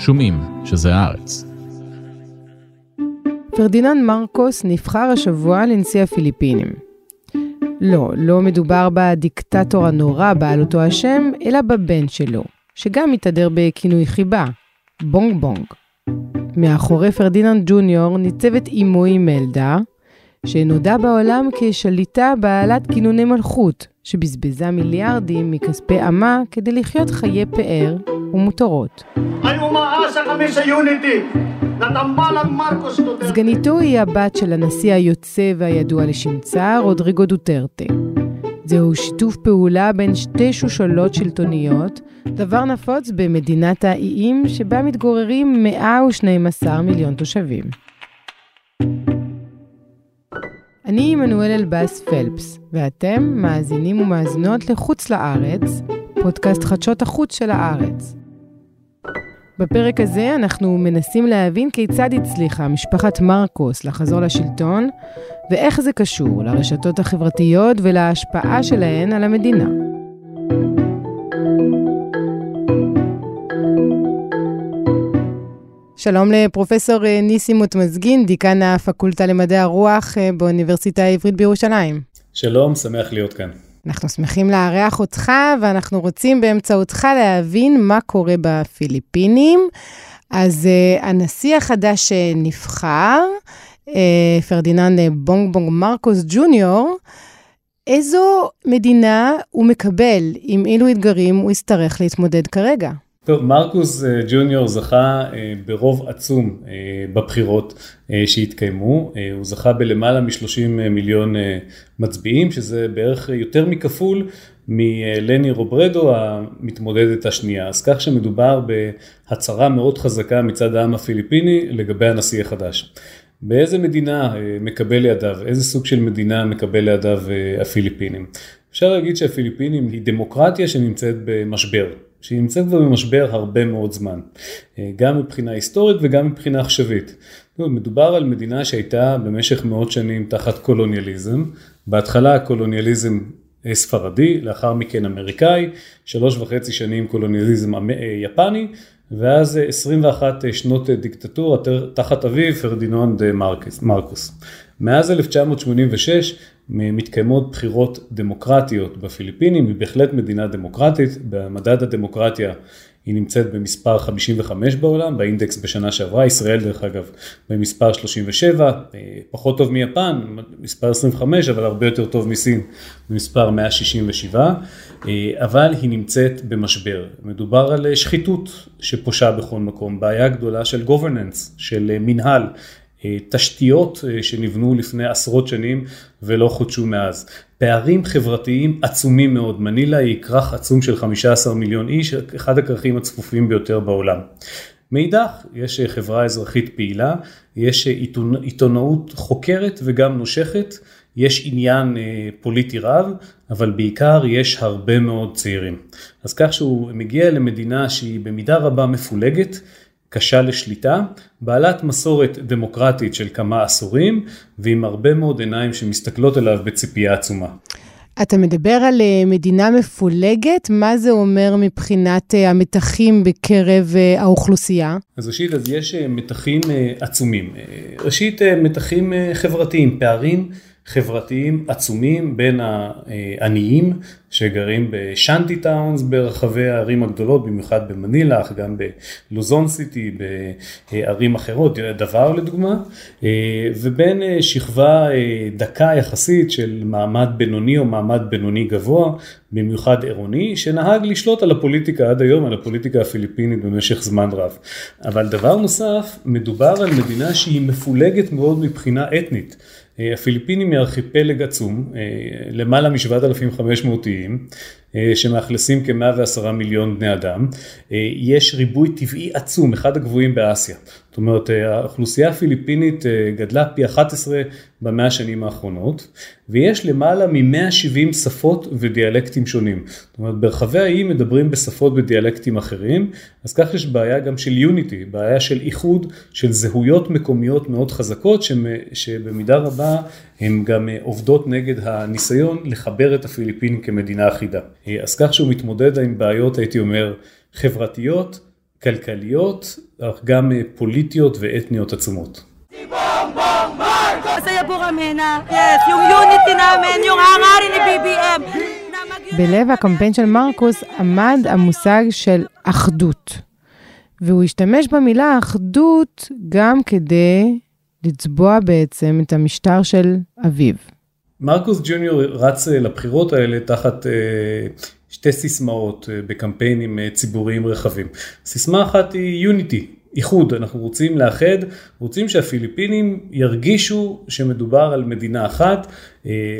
שומעים שזה הארץ. פרדיננד מרקוס נבחר השבוע לנשיא הפיליפינים. לא, לא מדובר בדיקטטור הנורא בעל אותו השם, אלא בבן שלו, שגם מתהדר בכינוי חיבה, בונג בונג. מאחורי פרדיננד ג'וניור ניצבת אמו אימלדה, שנודעה בעולם כשליטה בעלת גינוני מלכות, שבזבזה מיליארדים מכספי עמה כדי לחיות חיי פאר ומותרות. סגניתו היא הבת של הנשיא היוצא והידוע לשמצה, רודריגו דוטרטה. זהו שיתוף פעולה בין שתי שושלות שלטוניות, דבר נפוץ במדינת האיים שבה מתגוררים 112 מיליון תושבים. אני עמנואל אלבאס פלפס, ואתם מאזינים ומאזינות לחוץ לארץ, פודקאסט חדשות החוץ של הארץ. בפרק הזה אנחנו מנסים להבין כיצד הצליחה משפחת מרקוס לחזור לשלטון, ואיך זה קשור לרשתות החברתיות ולהשפעה שלהן על המדינה. שלום לפרופסור אה, ניסימוט מזגין, דיקן הפקולטה למדעי הרוח אה, באוניברסיטה העברית בירושלים. שלום, שמח להיות כאן. אנחנו שמחים לארח אותך, ואנחנו רוצים באמצעותך להבין מה קורה בפיליפינים. אז אה, הנשיא החדש שנבחר, אה, פרדיננד בונג בונג מרקוס ג'וניור, איזו מדינה הוא מקבל, עם אילו אתגרים הוא יצטרך להתמודד כרגע? טוב, מרקוס אה, ג'וניור זכה אה, ברוב עצום אה, בבחירות שהתקיימו, הוא זכה בלמעלה מ-30 מיליון מצביעים, שזה בערך יותר מכפול מלני רוברדו המתמודדת השנייה, אז כך שמדובר בהצהרה מאוד חזקה מצד העם הפיליפיני לגבי הנשיא החדש. באיזה מדינה מקבל לידיו, איזה סוג של מדינה מקבל לידיו הפיליפינים? אפשר להגיד שהפיליפינים היא דמוקרטיה שנמצאת במשבר. שהיא נמצאת כבר במשבר הרבה מאוד זמן, אה, גם מבחינה היסטורית וגם מבחינה עכשווית. מדובר על מדינה שהייתה במשך מאות שנים תחת קולוניאליזם, בהתחלה קולוניאליזם אה, ספרדי, לאחר מכן אמריקאי, שלוש וחצי שנים קולוניאליזם אה, יפני, ואז 21 שנות דיקטטורה תחת אביו פרדיננד מרקוס. מאז 1986 מתקיימות בחירות דמוקרטיות בפיליפינים, היא בהחלט מדינה דמוקרטית, במדד הדמוקרטיה היא נמצאת במספר 55 בעולם, באינדקס בשנה שעברה, ישראל דרך אגב במספר 37, פחות טוב מיפן, מספר 25, אבל הרבה יותר טוב מסין, במספר 167, אבל היא נמצאת במשבר. מדובר על שחיתות שפושה בכל מקום, בעיה גדולה של governance, של מנהל. אה, תשתיות אה, שנבנו לפני עשרות שנים ולא חודשו מאז. פערים חברתיים עצומים מאוד, מנילה היא כרך עצום של 15 מיליון איש, אחד הכרכים הצפופים ביותר בעולם. מאידך, יש אה, חברה אזרחית פעילה, יש עיתונאות חוקרת וגם נושכת, יש עניין פוליטי רב, אבל בעיקר יש הרבה מאוד צעירים. אז כך שהוא מגיע למדינה שהיא במידה רבה מפולגת, קשה לשליטה, בעלת מסורת דמוקרטית של כמה עשורים ועם הרבה מאוד עיניים שמסתכלות עליו בציפייה עצומה. אתה מדבר על אה, מדינה מפולגת, מה זה אומר מבחינת אה, המתחים בקרב אה, האוכלוסייה? אז ראשית, אז יש מתחים עצומים. ראשית, מתחים חברתיים, פערים חברתיים עצומים בין העניים שגרים בשאנטי טאונס ברחבי הערים הגדולות, במיוחד במנילה, אך גם בלוזון סיטי, בערים אחרות, דבר לדוגמה, ובין שכבה דקה יחסית של מעמד בינוני או מעמד בינוני גבוה, במיוחד עירוני, שנהג לשלוט על הפוליטיקה עד היום, על הפוליטיקה הפיליפינית במשך זמן רב. אבל דבר נוסף, מדובר על מדינה שהיא מפולגת מאוד מבחינה אתנית. הפיליפינים היא ארכיפלג עצום, אה, למעלה מ-7,500 איים, שמאכלסים כ-110 מיליון בני אדם. יש ריבוי טבעי עצום, אחד הגבוהים באסיה. זאת אומרת, האוכלוסייה הפיליפינית גדלה פי 11 במאה השנים האחרונות, ויש למעלה מ-170 שפות ודיאלקטים שונים. זאת אומרת, ברחבי האי מדברים בשפות ודיאלקטים אחרים, אז כך יש בעיה גם של יוניטי, בעיה של איחוד, של זהויות מקומיות מאוד חזקות, שבמידה רבה הן גם עובדות נגד הניסיון לחבר את הפיליפינים כמדינה אחידה. אז כך שהוא מתמודד עם בעיות, הייתי אומר, חברתיות, כלכליות, אך גם פוליטיות ואתניות עצומות. בלב הקמפיין של מרקוס עמד המושג של אחדות. והוא השתמש במילה אחדות גם כדי לצבוע בעצם את המשטר של אביו. מרקוס ג'וניור רץ לבחירות האלה תחת אה, שתי סיסמאות אה, בקמפיינים אה, ציבוריים רחבים. סיסמה אחת היא יוניטי, איחוד, אנחנו רוצים לאחד, רוצים שהפיליפינים ירגישו שמדובר על מדינה אחת,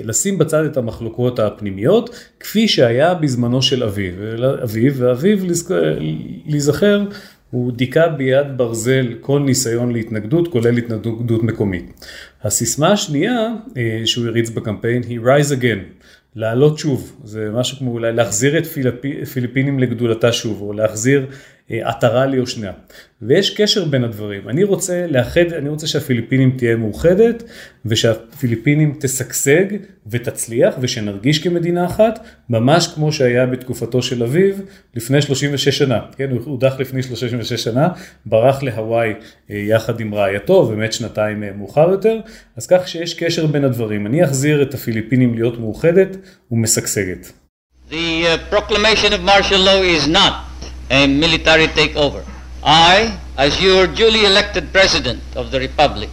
לשים בצד את המחלוקות הפנימיות, כפי שהיה בזמנו של אביו, אביו ואביו להיזכר הוא דיכא ביד ברזל כל ניסיון להתנגדות, כולל התנגדות מקומית. הסיסמה השנייה אה, שהוא הריץ בקמפיין היא Rise Again, לעלות שוב, זה משהו כמו אולי להחזיר את פיליפינים לגדולתה שוב, או להחזיר עטרה ליושניה. ויש קשר בין הדברים. אני רוצה לאחד, אני רוצה שהפיליפינים תהיה מאוחדת, ושהפיליפינים תשגשג ותצליח, ושנרגיש כמדינה אחת, ממש כמו שהיה בתקופתו של אביו לפני 36 שנה. כן, הוא הודח לפני 36 שנה, ברח להוואי אה, יחד עם רעייתו, ומת שנתיים אה, מאוחר יותר, אז כך שיש קשר בין הדברים. אני אחזיר את הפיליפינים להיות מאוחדת ומשגשגת. The uh, proclamation of martial law is not a military takeover. I, as your duly elected president of the republic,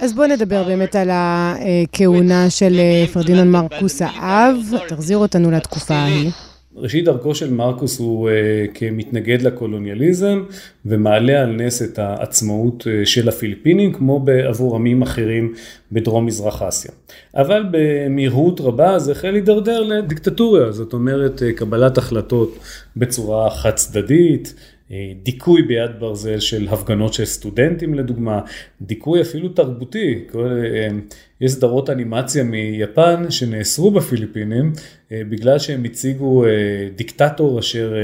אז בואו נדבר באמת על הכהונה של פרדינון מרקוס האב, תחזיר אותנו לתקופה ההיא. ראשית דרכו של מרקוס הוא uh, כמתנגד לקולוניאליזם ומעלה על נס את העצמאות uh, של הפיליפינים כמו בעבור עמים אחרים בדרום מזרח אסיה. אבל במהירות רבה זה החל להידרדר לדיקטטוריה, זאת אומרת uh, קבלת החלטות בצורה חד צדדית, דיכוי ביד ברזל של הפגנות של סטודנטים לדוגמה, דיכוי אפילו תרבותי, אה, יש סדרות אנימציה מיפן שנאסרו בפיליפינים אה, בגלל שהם הציגו דיקטטור אשר,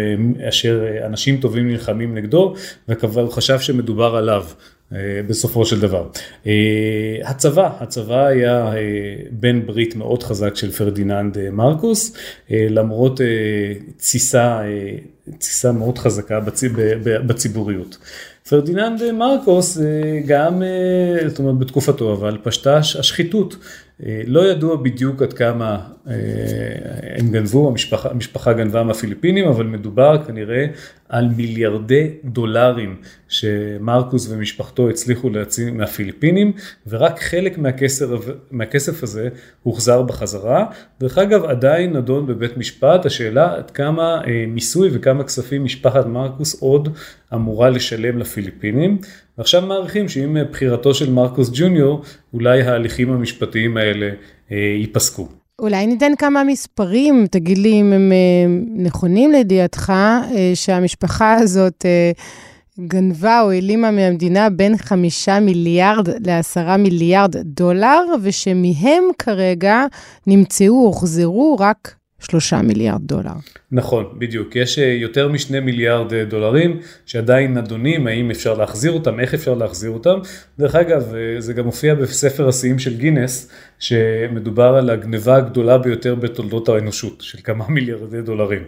אשר אנשים טובים נלחמים נגדו וכבר חשב שמדובר עליו. בסופו של דבר. הצבא, הצבא היה בן ברית מאוד חזק של פרדיננד מרקוס, למרות תסיסה תסיסה מאוד חזקה בציבוריות. פרדיננד מרקוס אה, גם, אה, זאת אומרת בתקופתו, אבל פשטה השחיתות. אה, לא ידוע בדיוק עד כמה הם גנבו, המשפחה, המשפחה גנבה מהפיליפינים, אבל מדובר כנראה על מיליארדי דולרים שמרקוס ומשפחתו הצליחו להציל מהפיליפינים, ורק חלק מהכסף, מהכסף הזה הוחזר בחזרה. דרך אגב, עדיין נדון בבית משפט השאלה עד כמה מיסוי וכמה כספים משפחת מרקוס עוד אמורה לשלם לפיליפינים. ועכשיו מעריכים שעם בחירתו של מרקוס ג'וניור, אולי ההליכים המשפטיים האלה אה, ייפסקו. אולי ניתן כמה מספרים, תגיד לי אם הם אה, נכונים לידיעתך, אה, שהמשפחה הזאת אה, גנבה או העלימה מהמדינה בין חמישה מיליארד לעשרה מיליארד דולר, ושמהם כרגע נמצאו, הוחזרו רק שלושה מיליארד דולר. נכון, בדיוק. יש אה, יותר משני מיליארד אה, דולרים שעדיין נדונים, האם אפשר להחזיר אותם, איך אפשר להחזיר אותם. דרך אגב, אה, זה גם מופיע בספר השיאים של גינס, שמדובר על הגניבה הגדולה ביותר בתולדות האנושות, של כמה מיליארדי דולרים.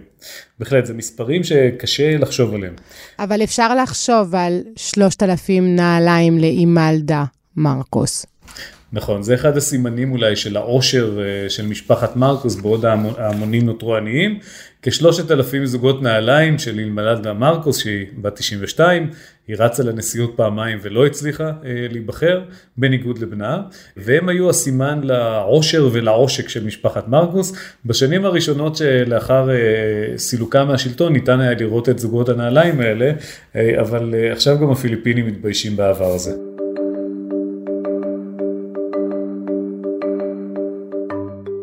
בהחלט, זה מספרים שקשה לחשוב עליהם. אבל אפשר לחשוב על שלושת אלפים נעליים לאימלדה מרקוס. נכון, זה אחד הסימנים אולי של העושר אה, של משפחת מרקוס, בעוד ההמונים נותרו עניים. כשלושת אלפים זוגות נעליים של אלמלדה מרקוס, שהיא בת 92, היא רצה לנשיאות פעמיים ולא הצליחה אה, להיבחר, בניגוד לבנה, והם היו הסימן לעושר ולעושק של משפחת מרקוס. בשנים הראשונות שלאחר אה, סילוקה מהשלטון ניתן היה לראות את זוגות הנעליים האלה, אבל עכשיו גם הפיליפינים מתביישים בעבר הזה.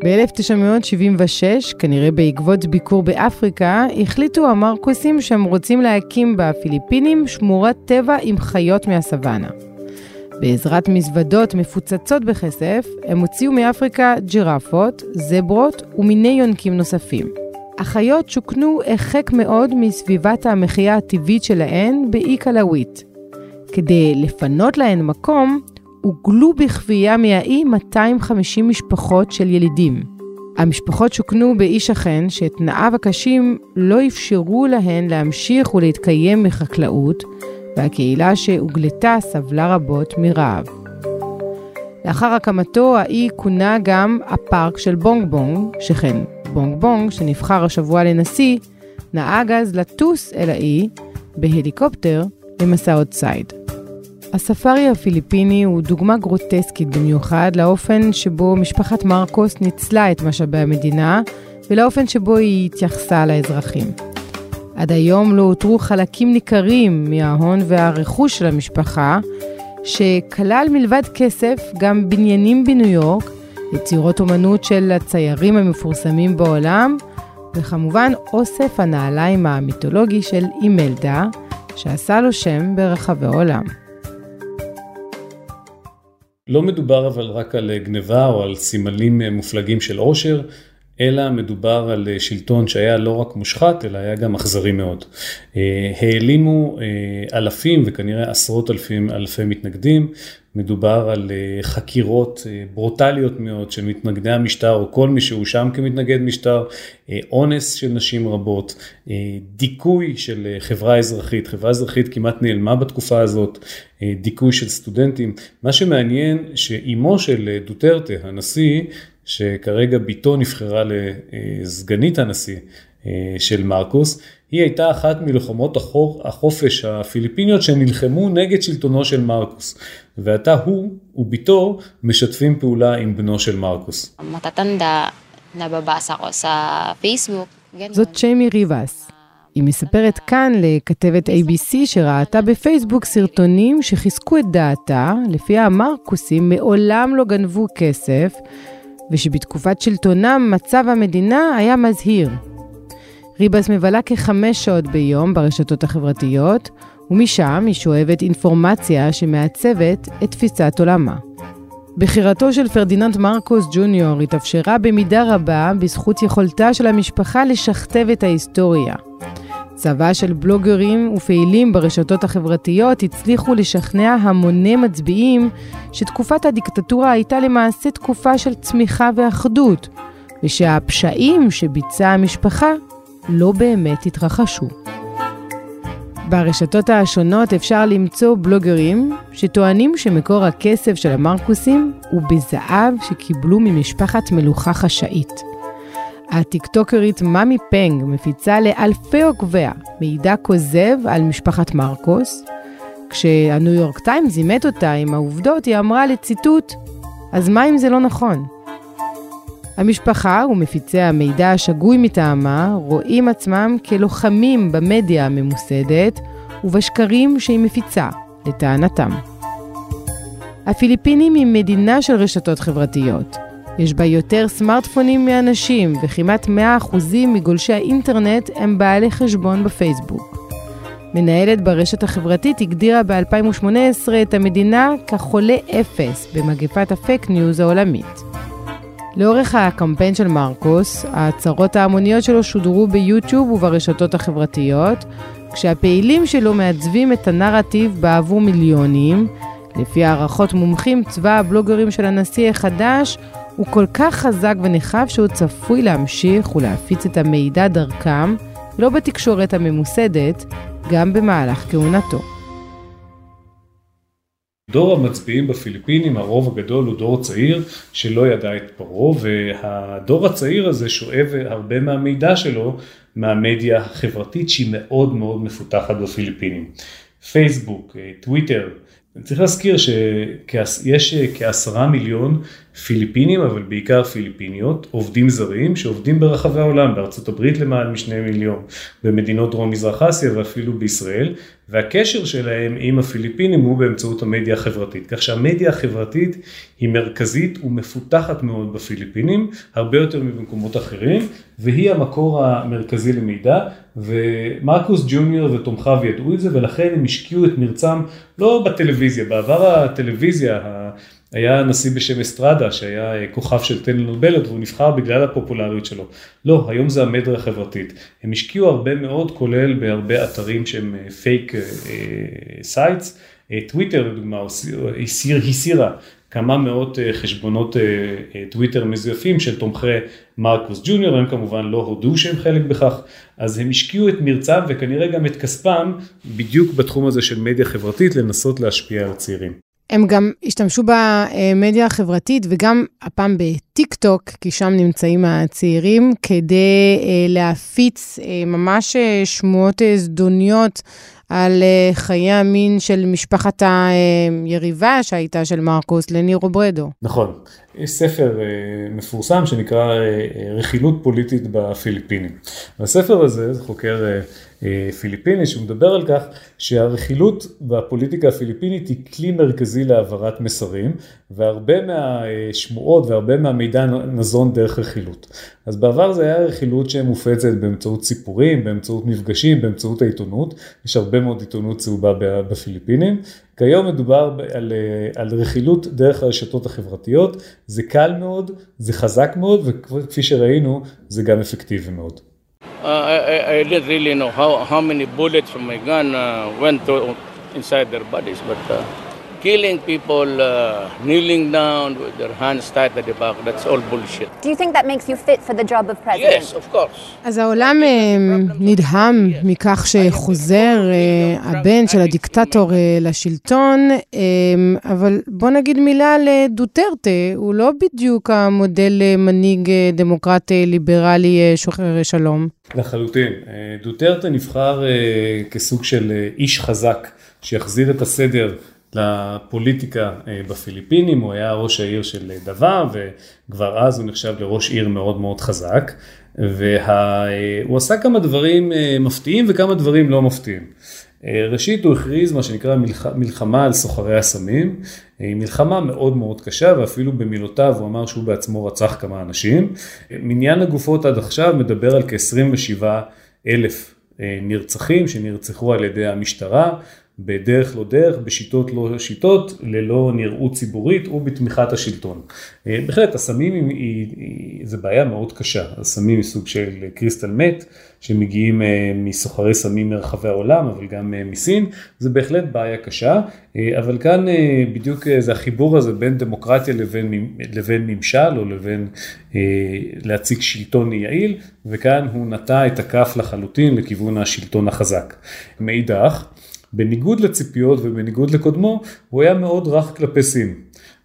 ב-1976, כנראה בעקבות ביקור באפריקה, החליטו המרקוסים שהם רוצים להקים בפיליפינים שמורת טבע עם חיות מהסוואנה. בעזרת מזוודות מפוצצות בכסף, הם הוציאו מאפריקה ג'ירפות, זברות ומיני יונקים נוספים. החיות שוכנו החק מאוד מסביבת המחיה הטבעית שלהן באי קלאווית. כדי לפנות להן מקום, הוגלו בכפייה מהאי 250 משפחות של ילידים. המשפחות שוכנו באי שכן שתנאיו הקשים לא אפשרו להן להמשיך ולהתקיים מחקלאות, והקהילה שהוגלתה סבלה רבות מרעב. לאחר הקמתו האי כונה גם הפארק של בונג בונג, שכן בונג בונג, שנבחר השבוע לנשיא, נהג אז לטוס אל האי בהליקופטר למסעות ציד. הספארי הפיליפיני הוא דוגמה גרוטסקית במיוחד לאופן שבו משפחת מרקוס ניצלה את משאבי המדינה ולאופן שבו היא התייחסה לאזרחים. עד היום לא אותרו חלקים ניכרים מההון והרכוש של המשפחה, שכלל מלבד כסף גם בניינים בניו יורק, יצירות אומנות של הציירים המפורסמים בעולם, וכמובן אוסף הנעליים המיתולוגי של אימלדה, שעשה לו שם ברחבי העולם. לא מדובר אבל רק על גניבה או על סימלים מופלגים של עושר, אלא מדובר על שלטון שהיה לא רק מושחת, אלא היה גם אכזרי מאוד. אה, העלימו אה, אלפים וכנראה עשרות אלפים, אלפי מתנגדים, מדובר על אה, חקירות ברוטליות מאוד של מתנגדי המשטר או כל מי שהואשם כמתנגד משטר, אונס של נשים רבות, דיכוי של חברה אזרחית, חברה אזרחית כמעט נעלמה בתקופה הזאת, דיכוי של סטודנטים. מה שמעניין שאימו של דוטרטה, הנשיא, שכרגע בתו נבחרה לסגנית הנשיא אה, של מרקוס, היא הייתה אחת מלוחמות החופש הפיליפיניות שנלחמו נגד שלטונו של מרקוס. ועתה הוא ובתו משתפים פעולה עם בנו של מרקוס. זאת צ'יימי ריבס. היא מספרת כאן לכתבת ABC שראתה בפייסבוק סרטונים שחיזקו את דעתה, לפיה המרקוסים מעולם לא גנבו כסף, ושבתקופת שלטונם מצב המדינה היה מזהיר. ריבס מבלה כחמש שעות ביום ברשתות החברתיות, ומשם היא שואבת אינפורמציה שמעצבת את תפיסת עולמה. בחירתו של פרדיננד מרקוס ג'וניור התאפשרה במידה רבה בזכות יכולתה של המשפחה לשכתב את ההיסטוריה. צבא של בלוגרים ופעילים ברשתות החברתיות הצליחו לשכנע המוני מצביעים שתקופת הדיקטטורה הייתה למעשה תקופה של צמיחה ואחדות, ושהפשעים שביצעה המשפחה לא באמת התרחשו. ברשתות השונות אפשר למצוא בלוגרים שטוענים שמקור הכסף של המרקוסים הוא בזהב שקיבלו ממשפחת מלוכה חשאית. הטיקטוקרית מאמי פנג מפיצה לאלפי עוקביה מידע כוזב על משפחת מרקוס. כשהניו יורק טיימס זימת אותה עם העובדות, היא אמרה לציטוט, אז מה אם זה לא נכון? המשפחה ומפיצי המידע השגוי מטעמה רואים עצמם כלוחמים במדיה הממוסדת ובשקרים שהיא מפיצה, לטענתם. הפיליפינים היא מדינה של רשתות חברתיות. יש בה יותר סמארטפונים מאנשים, וכמעט 100% מגולשי האינטרנט הם בעלי חשבון בפייסבוק. מנהלת ברשת החברתית הגדירה ב-2018 את המדינה כחולה אפס במגפת הפייק ניוז העולמית. לאורך הקמפיין של מרקוס, ההצהרות ההמוניות שלו שודרו ביוטיוב וברשתות החברתיות, כשהפעילים שלו מעצבים את הנרטיב בעבור מיליונים. לפי הערכות מומחים, צבא הבלוגרים של הנשיא החדש הוא כל כך חזק ונחרב שהוא צפוי להמשיך ולהפיץ את המידע דרכם, לא בתקשורת הממוסדת, גם במהלך כהונתו. דור המצביעים בפיליפינים, הרוב הגדול הוא דור צעיר שלא ידע את פרעה, והדור הצעיר הזה שואב הרבה מהמידע שלו מהמדיה החברתית שהיא מאוד מאוד מפותחת בפיליפינים. פייסבוק, טוויטר, אני צריך להזכיר שיש כעשרה מיליון פיליפינים, אבל בעיקר פיליפיניות, עובדים זרים שעובדים ברחבי העולם, בארצות הברית למעלה משני מיליון, במדינות דרום מזרח אסיה ואפילו בישראל, והקשר שלהם עם הפיליפינים הוא באמצעות המדיה החברתית. כך שהמדיה החברתית היא מרכזית ומפותחת מאוד בפיליפינים, הרבה יותר מבמקומות אחרים, והיא המקור המרכזי למידע, ומרקוס ג'וניור ותומכיו ידעו את זה, ולכן הם השקיעו את מרצם לא בטלוויזיה, בעבר הטלוויזיה, היה נשיא בשם אסטרדה שהיה אה, כוכב של טלנובלת והוא נבחר בגלל הפופולריות שלו. לא, היום זה המדיה החברתית. הם השקיעו הרבה מאוד כולל בהרבה אתרים שהם fake sites. טוויטר לדוגמה הסיר, הסירה כמה מאות חשבונות טוויטר מזויפים של תומכי מרקוס ג'וניור, הם כמובן לא הודו שהם חלק בכך, אז הם השקיעו את מרצם וכנראה גם את כספם בדיוק בתחום הזה של מדיה חברתית לנסות להשפיע על צעירים. הם גם השתמשו במדיה החברתית וגם הפעם בטיק טוק, כי שם נמצאים הצעירים, כדי אה, להפיץ אה, ממש אה, שמועות זדוניות על חיי המין של משפחת היריבה שהייתה של מרקוס, לנירו ברדו. נכון. יש ספר מפורסם שנקרא רכילות פוליטית בפיליפינים. והספר הזה, זה חוקר פיליפיני שמדבר על כך שהרכילות בפוליטיקה הפיליפינית היא כלי מרכזי להעברת מסרים והרבה מהשמועות והרבה מהמידע נזון דרך רכילות. אז בעבר זה היה רכילות שמופצת באמצעות סיפורים, באמצעות מפגשים, באמצעות העיתונות, יש הרבה מאוד עיתונות צהובה בפיליפינים. כיום מדובר על, על רכילות דרך הרשתות החברתיות, זה קל מאוד, זה חזק מאוד וכפי שראינו זה גם אפקטיבי מאוד. Uh, I, I didn't really know how, how many bullets from my gun uh, went inside their bodies, but uh, killing people, uh, kneeling down with their hands tied at the back, that's all bullshit. Do you think that makes you fit for the job of president? Yes, of course. אז העולם נדהם מכך שחוזר הבן של הדיקטטור לשלטון, אבל בוא נגיד מילה על דוטרטה, הוא לא בדיוק המודל מנהיג דמוקרט ליברלי שוחר שלום. לחלוטין. דוטרטה נבחר כסוג של איש חזק שיחזיר את הסדר לפוליטיקה אה, בפיליפינים, הוא היה ראש העיר של דבה וכבר אז הוא נחשב לראש עיר מאוד מאוד חזק והוא עשה כמה דברים אה, מפתיעים וכמה דברים לא מפתיעים. אה, ראשית הוא הכריז מה שנקרא מלחמה על סוחרי הסמים, היא מלחמה מאוד מאוד קשה ואפילו במילותיו הוא אמר שהוא בעצמו רצח כמה אנשים. מניין הגופות עד עכשיו מדבר על כ-27 אלף נרצחים שנרצחו על ידי המשטרה, בדרך לא דרך, בשיטות לא שיטות, ללא נראות ציבורית ובתמיכת השלטון. אה, בהחלט הסמים זה בעיה מאוד קשה, הסמים מסוג של קריסטל מת, שמגיעים אה, מסוחרי סמים מרחבי העולם, אבל גם אה, מסין, זה בהחלט בעיה קשה, אבל כאן בדיוק זה החיבור הזה בין דמוקרטיה לבין, לבין ממשל או לבין להציג שלטון יעיל, וכאן הוא נטע את הכף לחלוטין לכיוון השלטון החזק. מאידך, בניגוד לציפיות ובניגוד לקודמו, הוא היה מאוד רך כלפי סין.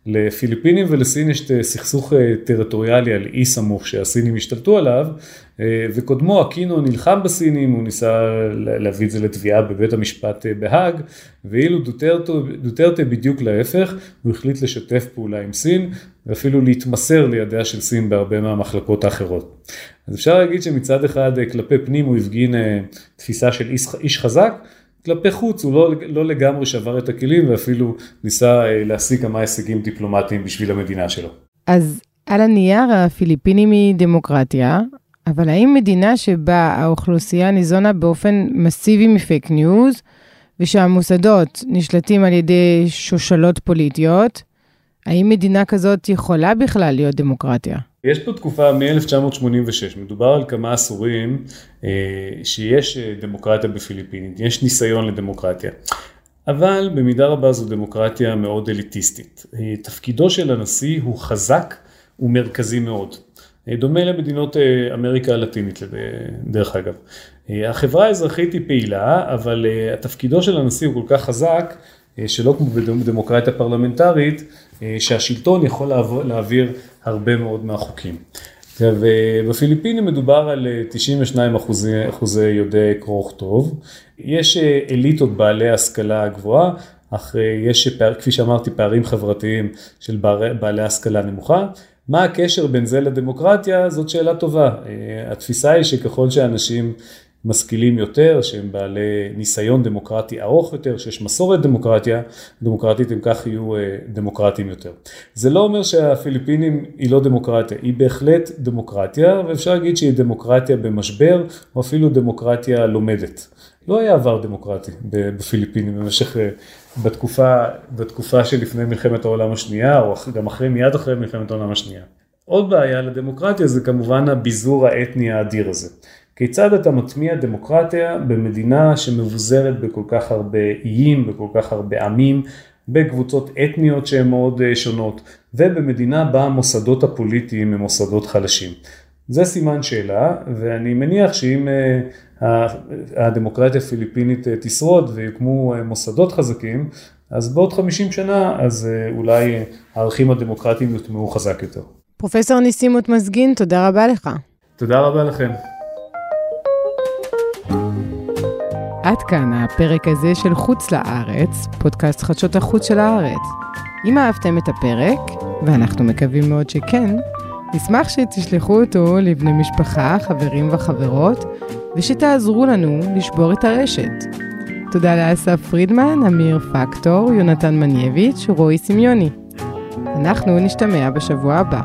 לפיליפינים ולסין יש סכסוך אה, טריטוריאלי על אי סמוך שהסינים השתלטו עליו אה, וקודמו אקינו נלחם בסינים, הוא ניסה להביא את זה לתביעה בבית המשפט אה, בהאג ואילו דוטרטה בדיוק להפך, הוא החליט לשתף פעולה עם סין ואפילו להתמסר לידיה של סין בהרבה מהמחלקות האחרות. אז אפשר להגיד שמצד אחד כלפי פנים הוא הפגין תפיסה של איש חזק כלפי חוץ הוא לא, לא לגמרי שבר את הכלים ואפילו ניסה אה, להשיג כמה הישגים דיפלומטיים בשביל המדינה שלו. אז על הנייר הפיליפינים היא דמוקרטיה, אבל האם מדינה שבה האוכלוסייה ניזונה באופן מסיבי מפייק ניוז, ושהמוסדות נשלטים על ידי שושלות פוליטיות, האם מדינה כזאת יכולה בכלל להיות דמוקרטיה? יש פה תקופה מ-1986, מדובר על כמה עשורים אה, שיש אה, דמוקרטיה בפיליפינית, יש ניסיון לדמוקרטיה. אבל במידה רבה זו דמוקרטיה מאוד אליטיסטית. אה, תפקידו של הנשיא הוא חזק ומרכזי מאוד. דומה למדינות אמריקה הלטינית דרך אגב. החברה האזרחית היא פעילה, אבל התפקידו של הנשיא הוא כל כך חזק, שלא כמו בדמוקרטיה פרלמנטרית, שהשלטון יכול להעביר הרבה מאוד מהחוקים. ובפיליפינים מדובר על 92 אה, אחוזי, אחוזי יודעי קרוא וכתוב. יש אה, אליטות בעלי השכלה גבוהה, אך אה, יש, כפי שאמרתי, פערים חברתיים של בעלי השכלה נמוכה. מה הקשר בין זה לדמוקרטיה? זאת שאלה טובה. התפיסה היא שככל שאנשים משכילים יותר, שהם בעלי ניסיון דמוקרטי ארוך יותר, שיש מסורת דמוקרטיה, דמוקרטית הם כך יהיו אה, דמוקרטיים יותר. זה לא אומר שהפיליפינים היא לא דמוקרטיה, היא בהחלט דמוקרטיה, ואפשר להגיד שהיא דמוקרטיה במשבר, או אפילו דמוקרטיה לומדת. לא היה עבר דמוקרטי בפיליפינים במשך, אה, בתקופה, בתקופה שלפני מלחמת העולם השנייה, או גם אחרי, מיד אחרי מלחמת העולם השנייה. עוד בעיה לדמוקרטיה זה כמובן הביזור האתני האדיר הזה. כיצד אתה מטמיע דמוקרטיה במדינה שמבוזרת בכל כך הרבה איים, בכל כך הרבה עמים, בקבוצות אתניות שהן מאוד שונות, ובמדינה בה המוסדות הפוליטיים הם מוסדות חלשים. זה סימן שאלה, ואני מניח שאם הדמוקרטיה הפיליפינית תשרוד ויוקמו מוסדות חזקים, אז בעוד 50 שנה, אז אולי הערכים הדמוקרטיים יוטמעו חזק יותר. פרופסור ניסימות מזגין, תודה רבה לך. תודה רבה לכם. עד כאן הפרק הזה של חוץ לארץ, פודקאסט חדשות החוץ של הארץ. אם אהבתם את הפרק, ואנחנו מקווים מאוד שכן, נשמח שתשלחו אותו לבני משפחה, חברים וחברות, ושתעזרו לנו לשבור את הרשת. תודה לאסף פרידמן, אמיר פקטור, יונתן מנייביץ' ורועי סמיוני. אנחנו נשתמע בשבוע הבא.